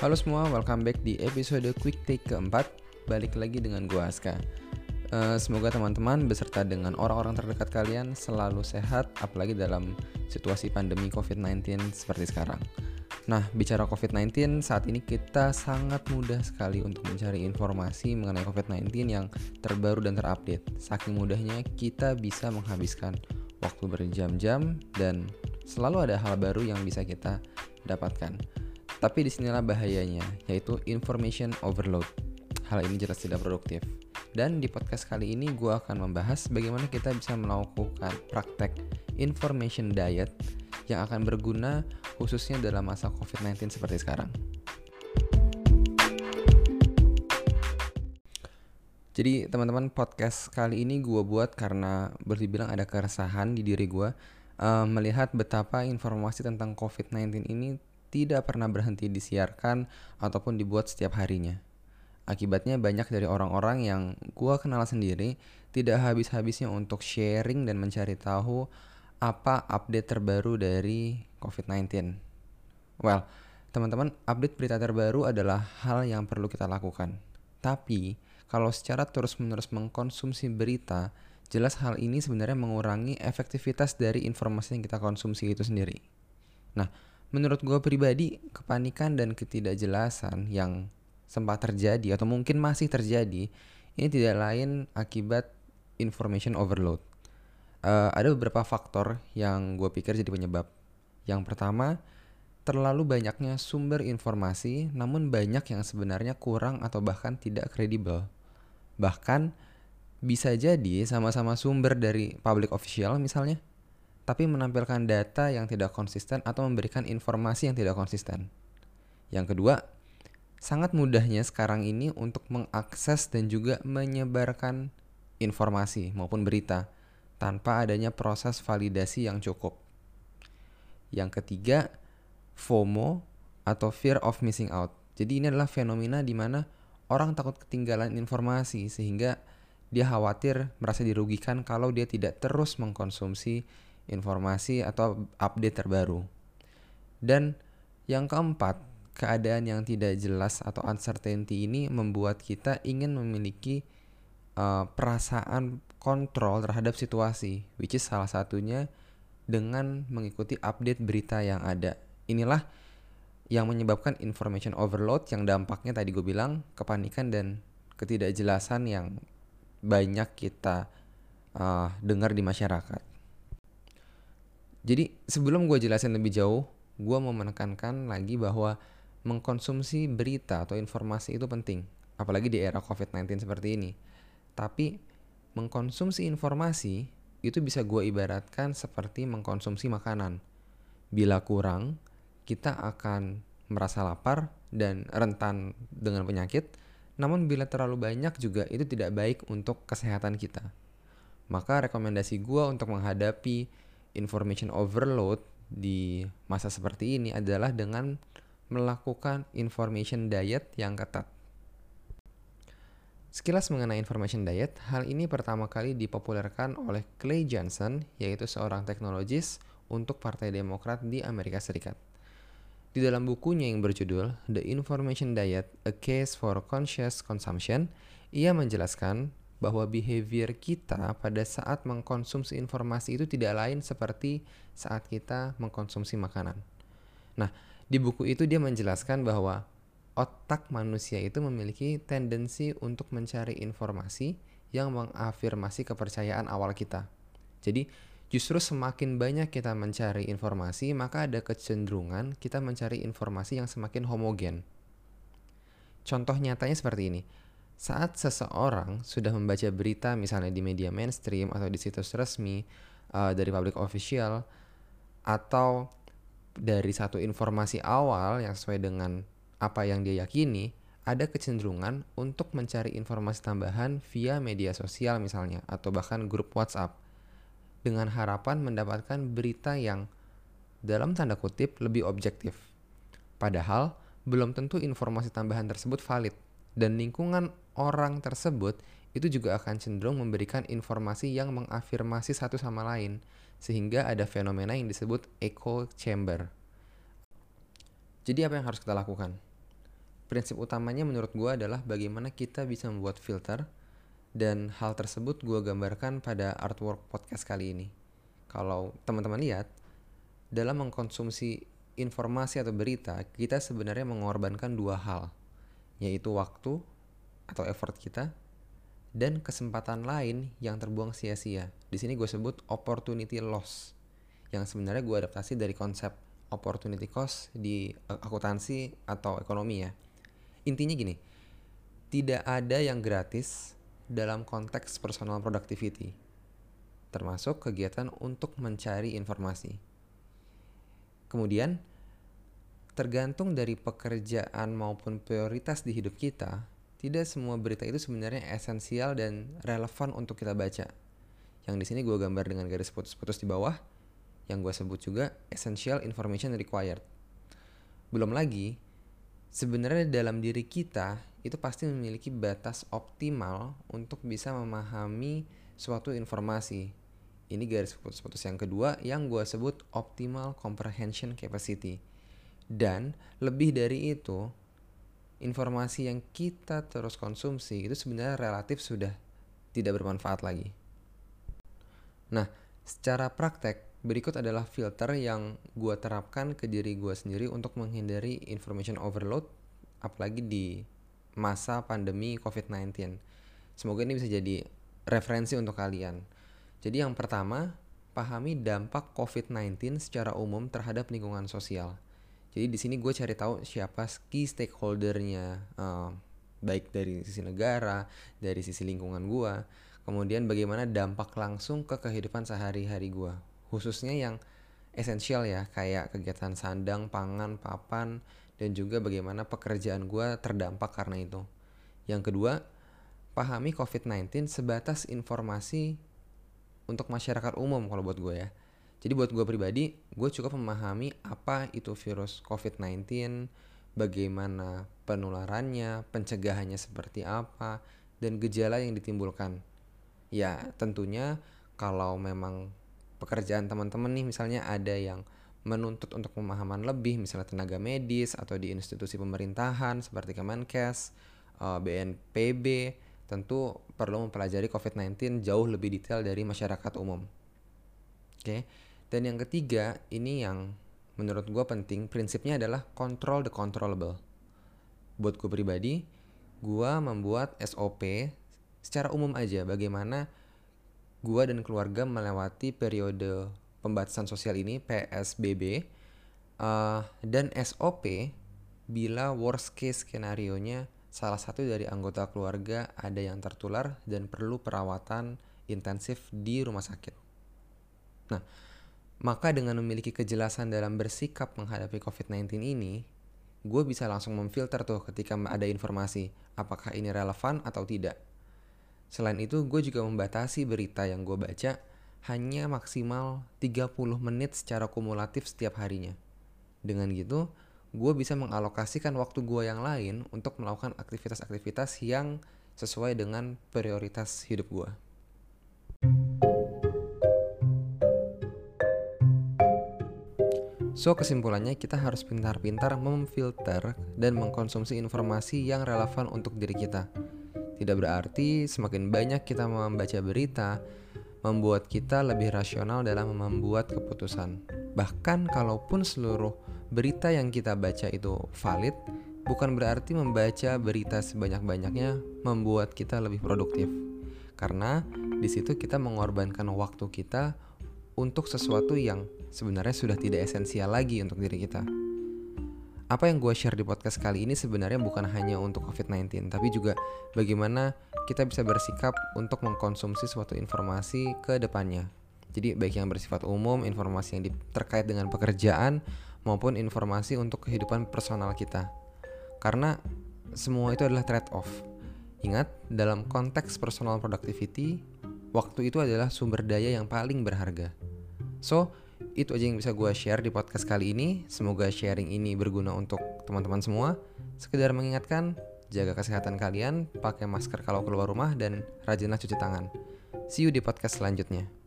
Halo semua, welcome back di episode Quick Take keempat. Balik lagi dengan gua Aska. Uh, semoga teman-teman beserta dengan orang-orang terdekat kalian selalu sehat, apalagi dalam situasi pandemi COVID-19 seperti sekarang. Nah, bicara COVID-19, saat ini kita sangat mudah sekali untuk mencari informasi mengenai COVID-19 yang terbaru dan terupdate. Saking mudahnya kita bisa menghabiskan waktu berjam-jam dan selalu ada hal baru yang bisa kita dapatkan. Tapi di sinilah bahayanya, yaitu information overload. Hal ini jelas tidak produktif. Dan di podcast kali ini gue akan membahas bagaimana kita bisa melakukan praktek information diet yang akan berguna khususnya dalam masa COVID-19 seperti sekarang. Jadi teman-teman podcast kali ini gue buat karena boleh dibilang ada keresahan di diri gue uh, melihat betapa informasi tentang COVID-19 ini tidak pernah berhenti disiarkan ataupun dibuat setiap harinya. Akibatnya banyak dari orang-orang yang gua kenal sendiri tidak habis-habisnya untuk sharing dan mencari tahu apa update terbaru dari COVID-19. Well, teman-teman, update berita terbaru adalah hal yang perlu kita lakukan. Tapi, kalau secara terus-menerus mengkonsumsi berita, jelas hal ini sebenarnya mengurangi efektivitas dari informasi yang kita konsumsi itu sendiri. Nah, menurut gue pribadi kepanikan dan ketidakjelasan yang sempat terjadi atau mungkin masih terjadi ini tidak lain akibat information overload. Uh, ada beberapa faktor yang gue pikir jadi penyebab. Yang pertama, terlalu banyaknya sumber informasi, namun banyak yang sebenarnya kurang atau bahkan tidak kredibel. Bahkan bisa jadi sama-sama sumber dari public official misalnya, tapi menampilkan data yang tidak konsisten atau memberikan informasi yang tidak konsisten. Yang kedua, sangat mudahnya sekarang ini untuk mengakses dan juga menyebarkan informasi maupun berita tanpa adanya proses validasi yang cukup. Yang ketiga, FOMO atau fear of missing out. Jadi ini adalah fenomena di mana orang takut ketinggalan informasi sehingga dia khawatir merasa dirugikan kalau dia tidak terus mengkonsumsi informasi atau update terbaru. Dan yang keempat, keadaan yang tidak jelas atau uncertainty ini membuat kita ingin memiliki uh, perasaan kontrol terhadap situasi, which is salah satunya dengan mengikuti update berita yang ada. Inilah yang menyebabkan information overload yang dampaknya tadi gue bilang kepanikan dan ketidakjelasan yang banyak kita uh, dengar di masyarakat. Jadi sebelum gue jelasin lebih jauh, gue mau menekankan lagi bahwa mengkonsumsi berita atau informasi itu penting, apalagi di era COVID-19 seperti ini. Tapi mengkonsumsi informasi itu bisa gue ibaratkan seperti mengkonsumsi makanan. Bila kurang, kita akan merasa lapar dan rentan dengan penyakit, namun bila terlalu banyak juga itu tidak baik untuk kesehatan kita. Maka rekomendasi gue untuk menghadapi information overload di masa seperti ini adalah dengan melakukan information diet yang ketat. Sekilas mengenai information diet, hal ini pertama kali dipopulerkan oleh Clay Johnson, yaitu seorang teknologis untuk Partai Demokrat di Amerika Serikat. Di dalam bukunya yang berjudul The Information Diet: A Case for Conscious Consumption, ia menjelaskan bahwa behavior kita pada saat mengkonsumsi informasi itu tidak lain seperti saat kita mengkonsumsi makanan. Nah, di buku itu dia menjelaskan bahwa otak manusia itu memiliki tendensi untuk mencari informasi yang mengafirmasi kepercayaan awal kita. Jadi, justru semakin banyak kita mencari informasi, maka ada kecenderungan kita mencari informasi yang semakin homogen. Contoh nyatanya seperti ini saat seseorang sudah membaca berita misalnya di media mainstream atau di situs resmi uh, dari public official atau dari satu informasi awal yang sesuai dengan apa yang dia yakini, ada kecenderungan untuk mencari informasi tambahan via media sosial misalnya atau bahkan grup WhatsApp dengan harapan mendapatkan berita yang dalam tanda kutip lebih objektif. Padahal belum tentu informasi tambahan tersebut valid dan lingkungan orang tersebut itu juga akan cenderung memberikan informasi yang mengafirmasi satu sama lain sehingga ada fenomena yang disebut echo chamber. Jadi apa yang harus kita lakukan? prinsip utamanya menurut gue adalah bagaimana kita bisa membuat filter dan hal tersebut gue gambarkan pada artwork podcast kali ini. Kalau teman-teman lihat, dalam mengkonsumsi informasi atau berita, kita sebenarnya mengorbankan dua hal, yaitu waktu atau effort kita dan kesempatan lain yang terbuang sia-sia. Di sini gue sebut opportunity loss, yang sebenarnya gue adaptasi dari konsep opportunity cost di akuntansi atau ekonomi ya. Intinya gini, tidak ada yang gratis dalam konteks personal productivity, termasuk kegiatan untuk mencari informasi. Kemudian, tergantung dari pekerjaan maupun prioritas di hidup kita, tidak semua berita itu sebenarnya esensial dan relevan untuk kita baca. Yang di sini gue gambar dengan garis putus-putus di bawah, yang gue sebut juga essential information required. Belum lagi, sebenarnya dalam diri kita itu pasti memiliki batas optimal untuk bisa memahami suatu informasi. Ini garis putus-putus yang kedua yang gue sebut optimal comprehension capacity. Dan lebih dari itu, informasi yang kita terus konsumsi itu sebenarnya relatif sudah tidak bermanfaat lagi. Nah, secara praktek, berikut adalah filter yang gue terapkan ke diri gue sendiri untuk menghindari information overload, apalagi di masa pandemi COVID-19. Semoga ini bisa jadi referensi untuk kalian. Jadi yang pertama, pahami dampak COVID-19 secara umum terhadap lingkungan sosial. Jadi di sini gue cari tahu siapa key stakeholdernya, uh, baik dari sisi negara, dari sisi lingkungan gue, kemudian bagaimana dampak langsung ke kehidupan sehari-hari gue, khususnya yang esensial ya, kayak kegiatan sandang, pangan, papan, dan juga bagaimana pekerjaan gue terdampak karena itu. Yang kedua, pahami COVID-19 sebatas informasi untuk masyarakat umum kalau buat gue ya. Jadi buat gue pribadi, gue cukup memahami apa itu virus COVID-19, bagaimana penularannya, pencegahannya seperti apa, dan gejala yang ditimbulkan. Ya tentunya kalau memang pekerjaan teman-teman nih misalnya ada yang menuntut untuk pemahaman lebih misalnya tenaga medis atau di institusi pemerintahan seperti Kemenkes, eh, BNPB tentu perlu mempelajari COVID-19 jauh lebih detail dari masyarakat umum. Oke. Dan yang ketiga, ini yang menurut gue penting, prinsipnya adalah control the controllable. Buat gue pribadi, gue membuat SOP secara umum aja bagaimana gue dan keluarga melewati periode pembatasan sosial ini PSBB uh, dan SOP bila worst case skenario nya salah satu dari anggota keluarga ada yang tertular dan perlu perawatan intensif di rumah sakit. Nah, maka dengan memiliki kejelasan dalam bersikap menghadapi COVID-19 ini, gue bisa langsung memfilter tuh ketika ada informasi apakah ini relevan atau tidak. Selain itu, gue juga membatasi berita yang gue baca hanya maksimal 30 menit secara kumulatif setiap harinya. Dengan gitu, gue bisa mengalokasikan waktu gue yang lain untuk melakukan aktivitas-aktivitas yang sesuai dengan prioritas hidup gue. So kesimpulannya kita harus pintar-pintar memfilter dan mengkonsumsi informasi yang relevan untuk diri kita. Tidak berarti semakin banyak kita membaca berita, membuat kita lebih rasional dalam membuat keputusan. Bahkan kalaupun seluruh berita yang kita baca itu valid, bukan berarti membaca berita sebanyak-banyaknya membuat kita lebih produktif. Karena di situ kita mengorbankan waktu kita untuk sesuatu yang sebenarnya sudah tidak esensial lagi untuk diri kita. Apa yang gue share di podcast kali ini sebenarnya bukan hanya untuk COVID-19, tapi juga bagaimana kita bisa bersikap untuk mengkonsumsi suatu informasi ke depannya. Jadi baik yang bersifat umum, informasi yang terkait dengan pekerjaan, maupun informasi untuk kehidupan personal kita. Karena semua itu adalah trade-off. Ingat, dalam konteks personal productivity, waktu itu adalah sumber daya yang paling berharga. So, itu aja yang bisa gue share di podcast kali ini. Semoga sharing ini berguna untuk teman-teman semua. Sekedar mengingatkan, jaga kesehatan kalian, pakai masker kalau keluar rumah, dan rajinlah cuci tangan. See you di podcast selanjutnya.